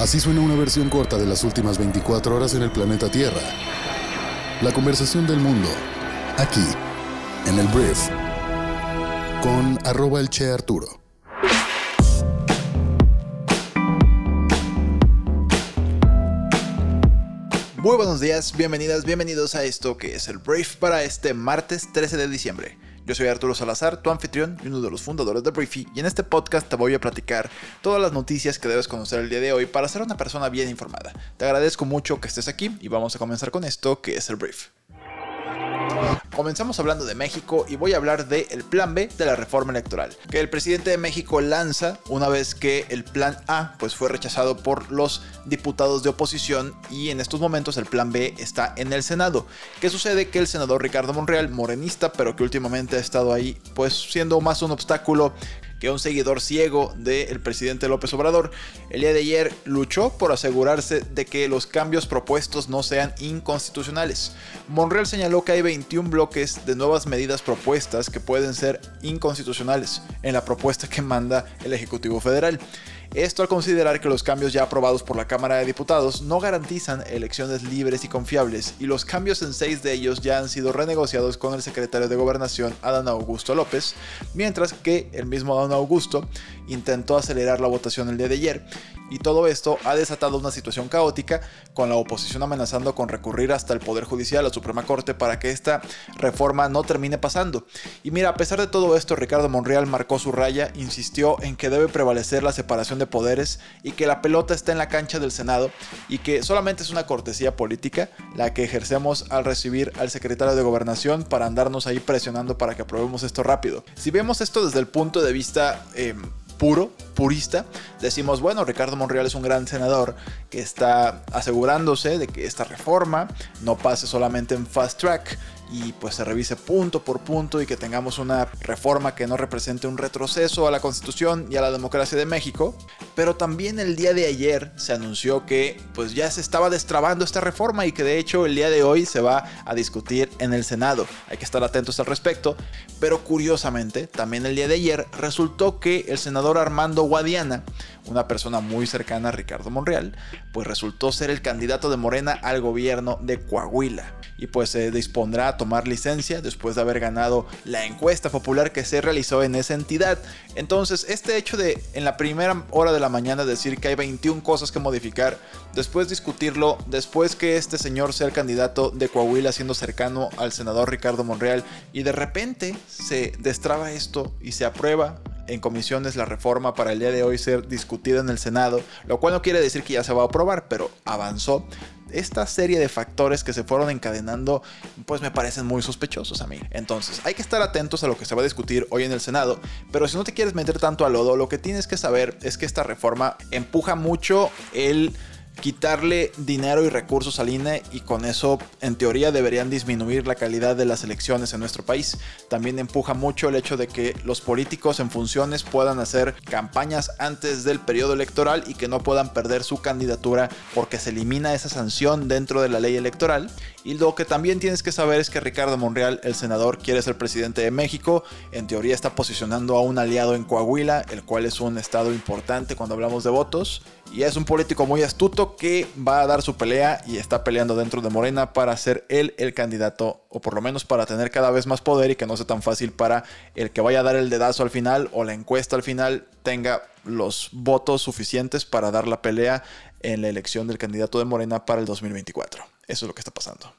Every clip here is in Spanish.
Así suena una versión corta de las últimas 24 horas en el planeta Tierra. La conversación del mundo, aquí, en el Brief, con arroba el Che Arturo. Muy buenos días, bienvenidas, bienvenidos a esto que es el Brief para este martes 13 de diciembre. Yo soy Arturo Salazar, tu anfitrión y uno de los fundadores de Briefy, y en este podcast te voy a platicar todas las noticias que debes conocer el día de hoy para ser una persona bien informada. Te agradezco mucho que estés aquí y vamos a comenzar con esto que es el Brief. Comenzamos hablando de México y voy a hablar del plan B de la reforma electoral, que el presidente de México lanza una vez que el plan A pues fue rechazado por los diputados de oposición y en estos momentos el plan B está en el Senado. ¿Qué sucede? Que el senador Ricardo Monreal, morenista, pero que últimamente ha estado ahí pues siendo más un obstáculo que un seguidor ciego del presidente López Obrador, el día de ayer luchó por asegurarse de que los cambios propuestos no sean inconstitucionales. Monreal señaló que hay 21 bloques de nuevas medidas propuestas que pueden ser inconstitucionales en la propuesta que manda el Ejecutivo Federal. Esto al considerar que los cambios ya aprobados por la Cámara de Diputados no garantizan elecciones libres y confiables y los cambios en seis de ellos ya han sido renegociados con el secretario de Gobernación Adán Augusto López, mientras que el mismo Adán Augusto intentó acelerar la votación el día de ayer y todo esto ha desatado una situación caótica con la oposición amenazando con recurrir hasta el Poder Judicial, la Suprema Corte, para que esta reforma no termine pasando. Y mira, a pesar de todo esto, Ricardo Monreal marcó su raya, insistió en que debe prevalecer la separación de poderes y que la pelota está en la cancha del Senado y que solamente es una cortesía política la que ejercemos al recibir al secretario de Gobernación para andarnos ahí presionando para que aprobemos esto rápido. Si vemos esto desde el punto de vista... Em, puro, purista, decimos, bueno, Ricardo Monreal es un gran senador que está asegurándose de que esta reforma no pase solamente en fast track, y pues se revise punto por punto y que tengamos una reforma que no represente un retroceso a la constitución y a la democracia de México. Pero también el día de ayer se anunció que pues ya se estaba destrabando esta reforma y que de hecho el día de hoy se va a discutir en el Senado. Hay que estar atentos al respecto. Pero curiosamente, también el día de ayer resultó que el senador Armando Guadiana, una persona muy cercana a Ricardo Monreal, pues resultó ser el candidato de Morena al gobierno de Coahuila. Y pues se dispondrá a tomar licencia después de haber ganado la encuesta popular que se realizó en esa entidad. Entonces, este hecho de en la primera hora de la mañana decir que hay 21 cosas que modificar, después discutirlo, después que este señor sea el candidato de Coahuila siendo cercano al senador Ricardo Monreal y de repente se destraba esto y se aprueba en comisiones la reforma para el día de hoy ser discutida en el Senado, lo cual no quiere decir que ya se va a aprobar, pero avanzó. Esta serie de factores que se fueron encadenando, pues me parecen muy sospechosos a mí. Entonces, hay que estar atentos a lo que se va a discutir hoy en el Senado, pero si no te quieres meter tanto a lodo, lo que tienes que saber es que esta reforma empuja mucho el quitarle dinero y recursos al INE y con eso en teoría deberían disminuir la calidad de las elecciones en nuestro país. También empuja mucho el hecho de que los políticos en funciones puedan hacer campañas antes del periodo electoral y que no puedan perder su candidatura porque se elimina esa sanción dentro de la ley electoral. Y lo que también tienes que saber es que Ricardo Monreal, el senador, quiere ser presidente de México. En teoría está posicionando a un aliado en Coahuila, el cual es un estado importante cuando hablamos de votos. Y es un político muy astuto que va a dar su pelea y está peleando dentro de Morena para ser él el candidato, o por lo menos para tener cada vez más poder y que no sea tan fácil para el que vaya a dar el dedazo al final o la encuesta al final tenga los votos suficientes para dar la pelea en la elección del candidato de Morena para el 2024. Eso es lo que está pasando.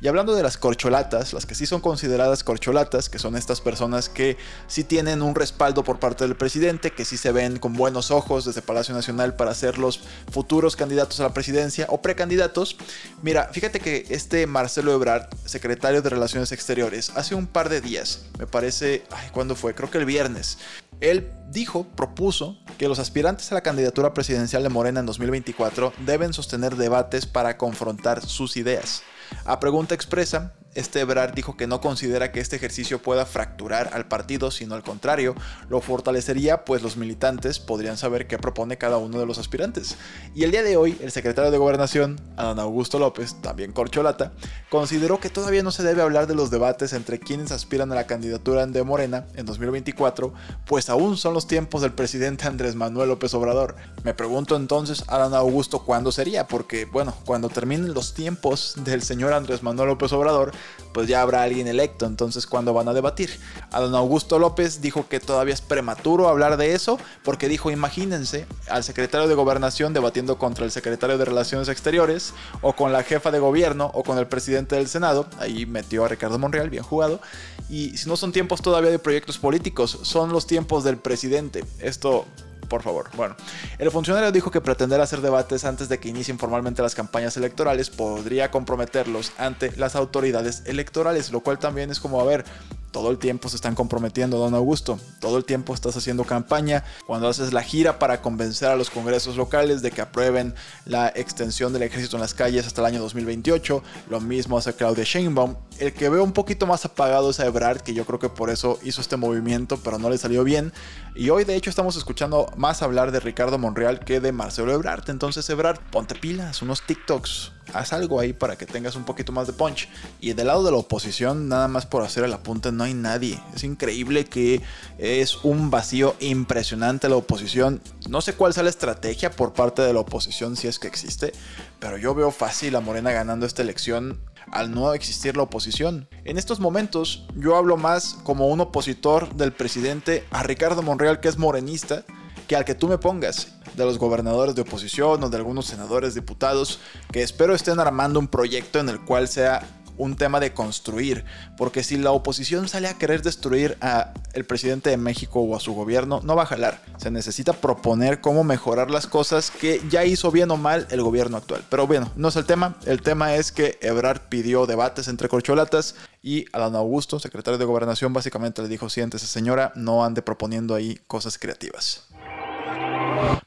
Y hablando de las corcholatas, las que sí son consideradas corcholatas, que son estas personas que sí tienen un respaldo por parte del presidente, que sí se ven con buenos ojos desde Palacio Nacional para ser los futuros candidatos a la presidencia o precandidatos. Mira, fíjate que este Marcelo Ebrard, secretario de Relaciones Exteriores, hace un par de días, me parece, ¿cuándo fue? Creo que el viernes, él dijo, propuso que los aspirantes a la candidatura presidencial de Morena en 2024 deben sostener debates para confrontar sus ideas. A pregunta expresa, este Ebrard dijo que no considera que este ejercicio pueda fracturar al partido, sino al contrario, lo fortalecería, pues los militantes podrían saber qué propone cada uno de los aspirantes. Y el día de hoy, el secretario de Gobernación, Adán Augusto López, también corcholata, consideró que todavía no se debe hablar de los debates entre quienes aspiran a la candidatura de Morena en 2024, pues aún son los tiempos del presidente Andrés Manuel López Obrador. Me pregunto entonces, Adán Augusto, ¿cuándo sería? Porque, bueno, cuando terminen los tiempos del señor Andrés Manuel López Obrador, pues ya habrá alguien electo, entonces ¿cuándo van a debatir? Adán Augusto López dijo que todavía es prematuro hablar de eso, porque dijo, imagínense al secretario de Gobernación debatiendo contra el secretario de Relaciones Exteriores, o con la jefa de gobierno, o con el presidente del Senado, ahí metió a Ricardo Monreal, bien jugado, y si no son tiempos todavía de proyectos políticos, son los tiempos del presidente. Esto por favor. Bueno, el funcionario dijo que pretender hacer debates antes de que inicien formalmente las campañas electorales podría comprometerlos ante las autoridades electorales, lo cual también es como, a ver, todo el tiempo se están comprometiendo, don Augusto. Todo el tiempo estás haciendo campaña. Cuando haces la gira para convencer a los congresos locales de que aprueben la extensión del ejército en las calles hasta el año 2028. Lo mismo hace Claudia Sheinbaum. El que veo un poquito más apagado es a Ebrard, que yo creo que por eso hizo este movimiento, pero no le salió bien. Y hoy de hecho estamos escuchando más hablar de Ricardo Monreal que de Marcelo Ebrard. Entonces Ebrard, ponte pilas, unos TikToks, haz algo ahí para que tengas un poquito más de punch. Y del lado de la oposición, nada más por hacer el apunte, no hay nadie. Es increíble que es un vacío impresionante la oposición. No sé cuál sea la estrategia por parte de la oposición, si es que existe, pero yo veo fácil a Morena ganando esta elección al no existir la oposición. En estos momentos yo hablo más como un opositor del presidente a Ricardo Monreal que es morenista que al que tú me pongas, de los gobernadores de oposición o de algunos senadores, diputados, que espero estén armando un proyecto en el cual sea un tema de construir, porque si la oposición sale a querer destruir a el presidente de México o a su gobierno, no va a jalar. Se necesita proponer cómo mejorar las cosas que ya hizo bien o mal el gobierno actual. Pero bueno, no es el tema. El tema es que Ebrard pidió debates entre corcholatas y Adán Augusto, secretario de Gobernación, básicamente le dijo, siéntese señora, no ande proponiendo ahí cosas creativas.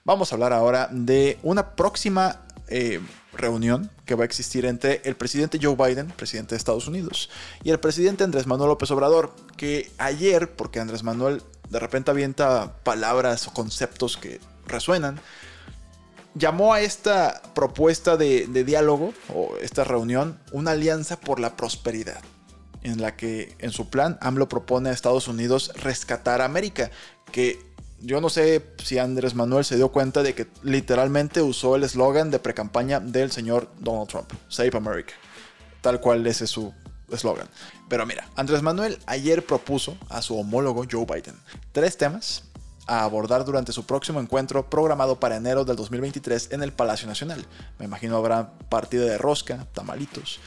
Vamos a hablar ahora de una próxima eh, reunión que va a existir entre el presidente Joe Biden, presidente de Estados Unidos, y el presidente Andrés Manuel López Obrador, que ayer, porque Andrés Manuel de repente avienta palabras o conceptos que resuenan, llamó a esta propuesta de, diálogo o esta reunión una alianza por la prosperidad en la que en su plan AMLO propone a Estados Unidos rescatar a América, que yo no sé si Andrés Manuel se dio cuenta de que literalmente usó el eslogan de precampaña del señor Donald Trump, Save America, tal cual ese es su eslogan. Pero mira, Andrés Manuel ayer propuso a su homólogo Joe Biden tres temas a abordar durante su próximo encuentro programado para enero del 2023 en el Palacio Nacional. Me imagino habrá partida de rosca, tamalitos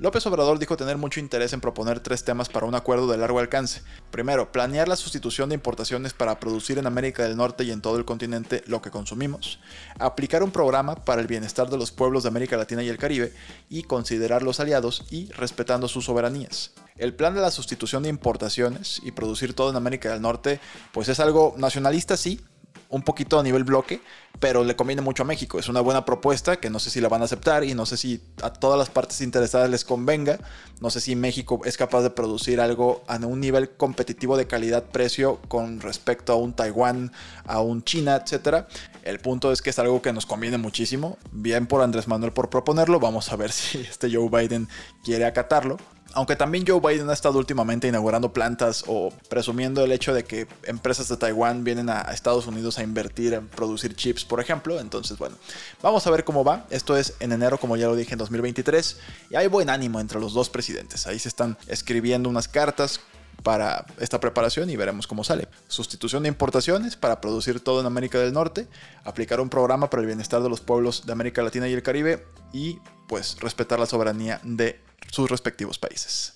López Obrador dijo tener mucho interés en proponer tres temas para un acuerdo de largo alcance. Primero, planear la sustitución de importaciones para producir en América del Norte y en todo el continente lo que consumimos, aplicar un programa para el bienestar de los pueblos de América Latina y el Caribe y considerar los aliados y respetando sus soberanías. El plan de la sustitución de importaciones y producir todo en América del Norte, pues es algo nacionalista sí, un poquito a nivel bloque, pero le conviene mucho a México. Es una buena propuesta que no sé si la van a aceptar y no sé si a todas las partes interesadas les convenga. No sé si México es capaz de producir algo a un nivel competitivo de calidad-precio con respecto a un Taiwán, a un China, etc. El punto es que es algo que nos conviene muchísimo. Bien por Andrés Manuel por proponerlo. Vamos a ver si este Joe Biden quiere acatarlo. Aunque también Joe Biden ha estado últimamente inaugurando plantas o presumiendo el hecho de que empresas de Taiwán vienen a Estados Unidos a invertir en producir chips, por ejemplo. Entonces, bueno, vamos a ver cómo va. Esto es en enero, como ya lo dije, en 2023. Y hay buen ánimo entre los dos presidentes. Ahí se están escribiendo unas cartas para esta preparación y veremos cómo sale. Sustitución de importaciones para producir todo en América del Norte, aplicar un programa para el bienestar de los pueblos de América Latina y el Caribe y pues respetar la soberanía de sus respectivos países.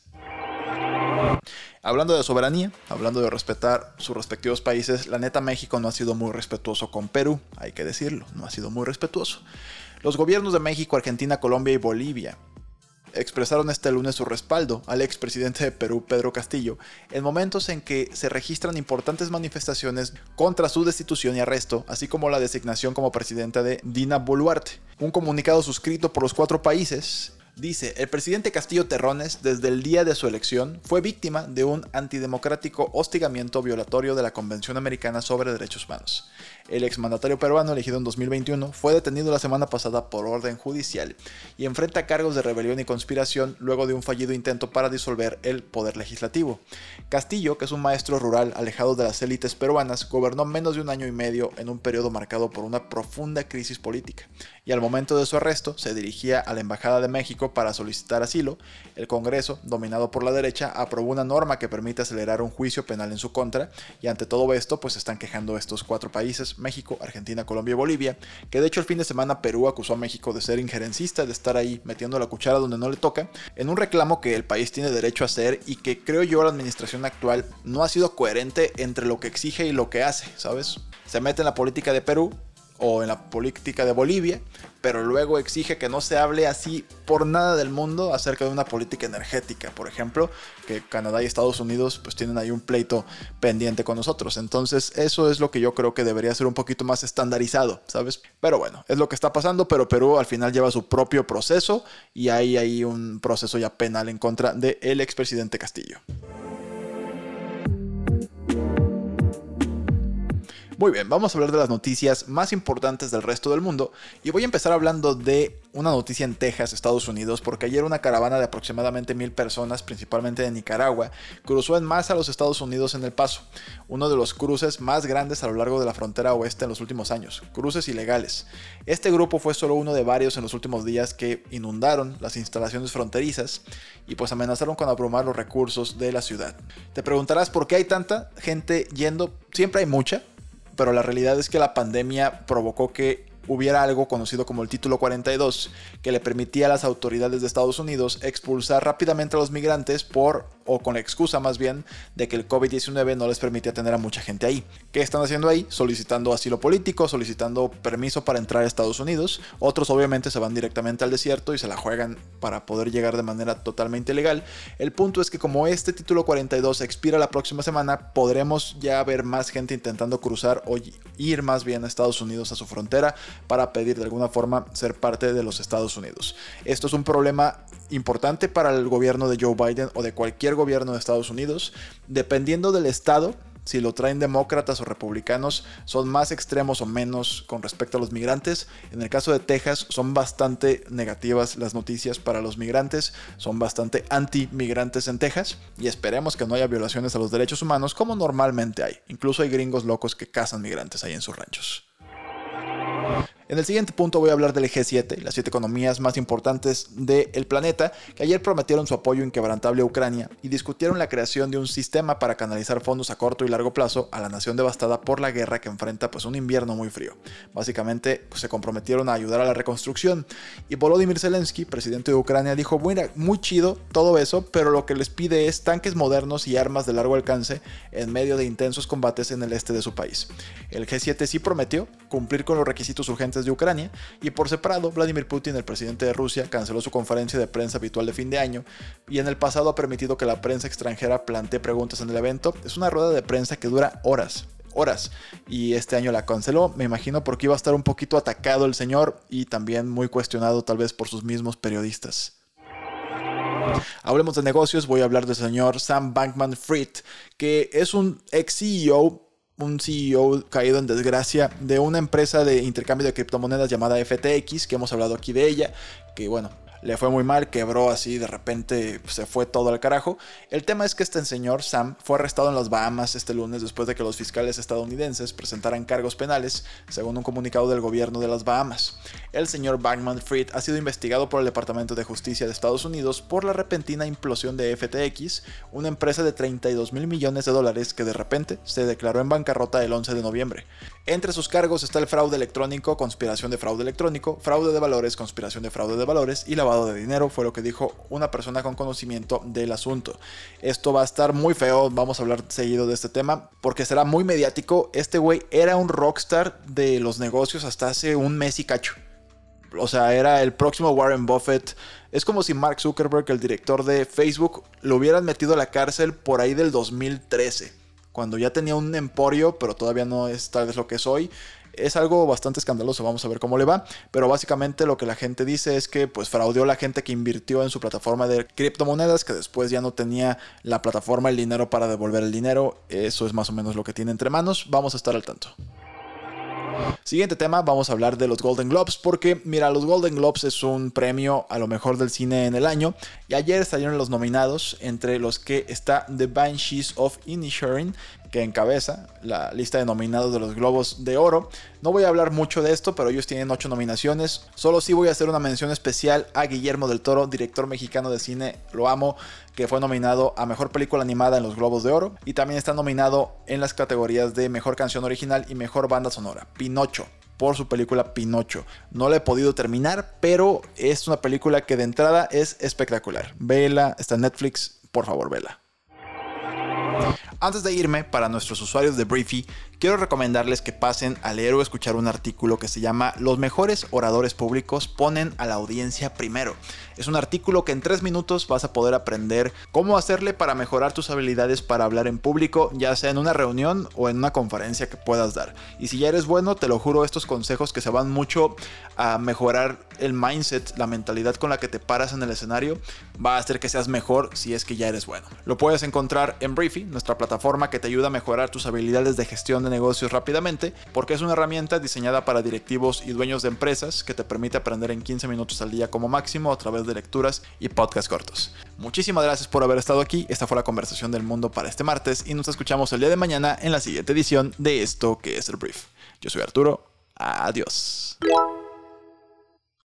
Hablando de soberanía, hablando de respetar sus respectivos países, la neta México no ha sido muy respetuoso con Perú, hay que decirlo, no ha sido muy respetuoso. Los gobiernos de México, Argentina, Colombia y Bolivia expresaron este lunes su respaldo al expresidente de Perú, Pedro Castillo, en momentos en que se registran importantes manifestaciones contra su destitución y arresto, así como la designación como presidente de Dina Boluarte. Un comunicado suscrito por los cuatro países Dice, el presidente Castillo Terrones, desde el día de su elección, fue víctima de un antidemocrático hostigamiento violatorio de la Convención Americana sobre Derechos Humanos. El exmandatario peruano, elegido en 2021, fue detenido la semana pasada por orden judicial y enfrenta cargos de rebelión y conspiración luego de un fallido intento para disolver el poder legislativo. Castillo, que es un maestro rural alejado de las élites peruanas, gobernó menos de un año y medio en un periodo marcado por una profunda crisis política, y al momento de su arresto se dirigía a la Embajada de México para solicitar asilo. El Congreso, dominado por la derecha, aprobó una norma que permite acelerar un juicio penal en su contra, y ante todo esto, pues están quejando estos cuatro países, México, Argentina, Colombia y Bolivia, que de hecho el fin de semana Perú acusó a México de ser injerencista, de estar ahí metiendo la cuchara donde no le toca, en un reclamo que el país tiene derecho a hacer y que creo yo la administración actual no ha sido coherente entre lo que exige y lo que hace, ¿sabes? Se mete en la política de Perú, o en la política de Bolivia, pero luego exige que no se hable así por nada del mundo acerca de una política energética, por ejemplo, que Canadá y Estados Unidos pues tienen ahí un pleito pendiente con nosotros. Entonces, eso es lo que yo creo que debería ser un poquito más estandarizado, ¿sabes? Pero bueno, es lo que está pasando, pero Perú al final lleva su propio proceso y hay un proceso ya penal en contra del el expresidente Castillo. Muy bien, vamos a hablar de las noticias más importantes del resto del mundo y voy a empezar hablando de una noticia en Texas, Estados Unidos, porque ayer una caravana de aproximadamente mil personas, principalmente de Nicaragua, cruzó en masa a los Estados Unidos en El Paso, uno de los cruces más grandes a lo largo de la frontera oeste en los últimos años, cruces ilegales. Este grupo fue solo uno de varios en los últimos días que inundaron las instalaciones fronterizas y pues amenazaron con abrumar los recursos de la ciudad. Te preguntarás por qué hay tanta gente yendo, siempre hay mucha, pero la realidad es que la pandemia provocó que hubiera algo conocido como el Título 42, que le permitía a las autoridades de Estados Unidos expulsar rápidamente a los migrantes por, o con la excusa más bien, de que el COVID-19 no les permitía tener a mucha gente ahí. ¿Qué están haciendo ahí? Solicitando asilo político, solicitando permiso para entrar a Estados Unidos. Otros obviamente se van directamente al desierto y se la juegan para poder llegar de manera totalmente legal. El punto es que como este Título 42 expira la próxima semana, podremos ya ver más gente intentando cruzar o ir más bien a Estados Unidos a su frontera para pedir de alguna forma ser parte de los Estados Unidos. Esto es un problema importante para el gobierno de Joe Biden o de cualquier gobierno de Estados Unidos, dependiendo del estado si lo traen demócratas o republicanos, son más extremos o menos con respecto a los migrantes. En el caso de Texas son bastante negativas las noticias para los migrantes, son bastante anti-migrantes en Texas y esperemos que no haya violaciones a los derechos humanos como normalmente hay. Incluso hay gringos locos que cazan migrantes ahí en sus ranchos. En el siguiente punto voy a hablar del G7, las siete economías más importantes del planeta, que ayer prometieron su apoyo inquebrantable a Ucrania y discutieron la creación de un sistema para canalizar fondos a corto y largo plazo a la nación devastada por la guerra que enfrenta pues un invierno muy frío. Básicamente pues, se comprometieron a ayudar a la reconstrucción y Volodymyr Zelensky, presidente de Ucrania, dijo, bueno, muy chido todo eso, pero lo que les pide es tanques modernos y armas de largo alcance en medio de intensos combates en el este de su país. El G7 sí prometió cumplir con los requisitos urgentes de Ucrania, y por separado, Vladimir Putin, el presidente de Rusia, canceló su conferencia de prensa habitual de fin de año y en el pasado ha permitido que la prensa extranjera plantee preguntas en el evento. Es una rueda de prensa que dura horas, horas. Y este año la canceló, me imagino porque iba a estar un poquito atacado el señor y también muy cuestionado tal vez por sus mismos periodistas. Hablemos de negocios, voy a hablar del señor Sam Bankman Fried, que es un ex CEO un CEO caído en desgracia de una empresa de intercambio de criptomonedas llamada FTX, que hemos hablado aquí de ella, que bueno, le fue muy mal, quebró así, de repente se fue todo al carajo. El tema es que este señor, Sam, fue arrestado en las Bahamas este lunes después de que los fiscales estadounidenses presentaran cargos penales, según un comunicado del gobierno de las Bahamas. El señor Bankman Fried ha sido investigado por el Departamento de Justicia de Estados Unidos por la repentina implosión de FTX, una empresa de 32 mil millones de dólares que de repente se declaró en bancarrota el 11 de noviembre. Entre sus cargos está el fraude electrónico, conspiración de fraude electrónico, fraude de valores, conspiración de fraude de valores y lavado de dinero, fue lo que dijo una persona con conocimiento del asunto. Esto va a estar muy feo, vamos a hablar seguido de este tema, porque será muy mediático. Este güey era un rockstar de los negocios hasta hace un mes y cacho. O sea, era el próximo Warren Buffett. Es como si Mark Zuckerberg, el director de Facebook, lo hubieran metido a la cárcel por ahí del 2013 cuando ya tenía un emporio, pero todavía no es tal vez lo que es hoy. Es algo bastante escandaloso, vamos a ver cómo le va, pero básicamente lo que la gente dice es que pues fraudeó a la gente que invirtió en su plataforma de criptomonedas, que después ya no tenía la plataforma el dinero para devolver el dinero. Eso es más o menos lo que tiene entre manos. Vamos a estar al tanto. Siguiente tema, vamos a hablar de los Golden Globes, porque mira, los Golden Globes es un premio a lo mejor del cine en el año, y ayer salieron los nominados, entre los que está The Banshees of Inisherin, que encabeza la lista de nominados de los Globos de Oro. No voy a hablar mucho de esto, pero ellos tienen 8 nominaciones. Solo sí voy a hacer una mención especial a Guillermo del Toro, director mexicano de cine, lo amo, que fue nominado a Mejor Película Animada en los Globos de Oro. Y también está nominado en las categorías de Mejor Canción Original y Mejor Banda Sonora. Pinocho por su película Pinocho. No la he podido terminar, pero es una película que de entrada es espectacular. Vela, está en Netflix, por favor, vela. Antes de irme, para nuestros usuarios de Briefy, quiero recomendarles que pasen a leer o escuchar un artículo que se llama Los mejores oradores públicos ponen a la audiencia primero. Es un artículo que en tres minutos vas a poder aprender cómo hacerle para mejorar tus habilidades para hablar en público, ya sea en una reunión o en una conferencia que puedas dar. Y si ya eres bueno, te lo juro, estos consejos que se van mucho a mejorar el mindset, la mentalidad con la que te paras en el escenario, va a hacer que seas mejor si es que ya eres bueno. Lo puedes encontrar en Briefy, nuestra plataforma que te ayuda a mejorar tus habilidades de gestión negocios rápidamente, porque es una herramienta diseñada para directivos y dueños de empresas que te permite aprender en 15 minutos al día como máximo a través de lecturas y podcasts cortos. Muchísimas gracias por haber estado aquí, esta fue la conversación del mundo para este martes y nos escuchamos el día de mañana en la siguiente edición de esto que es el brief. Yo soy Arturo, adiós.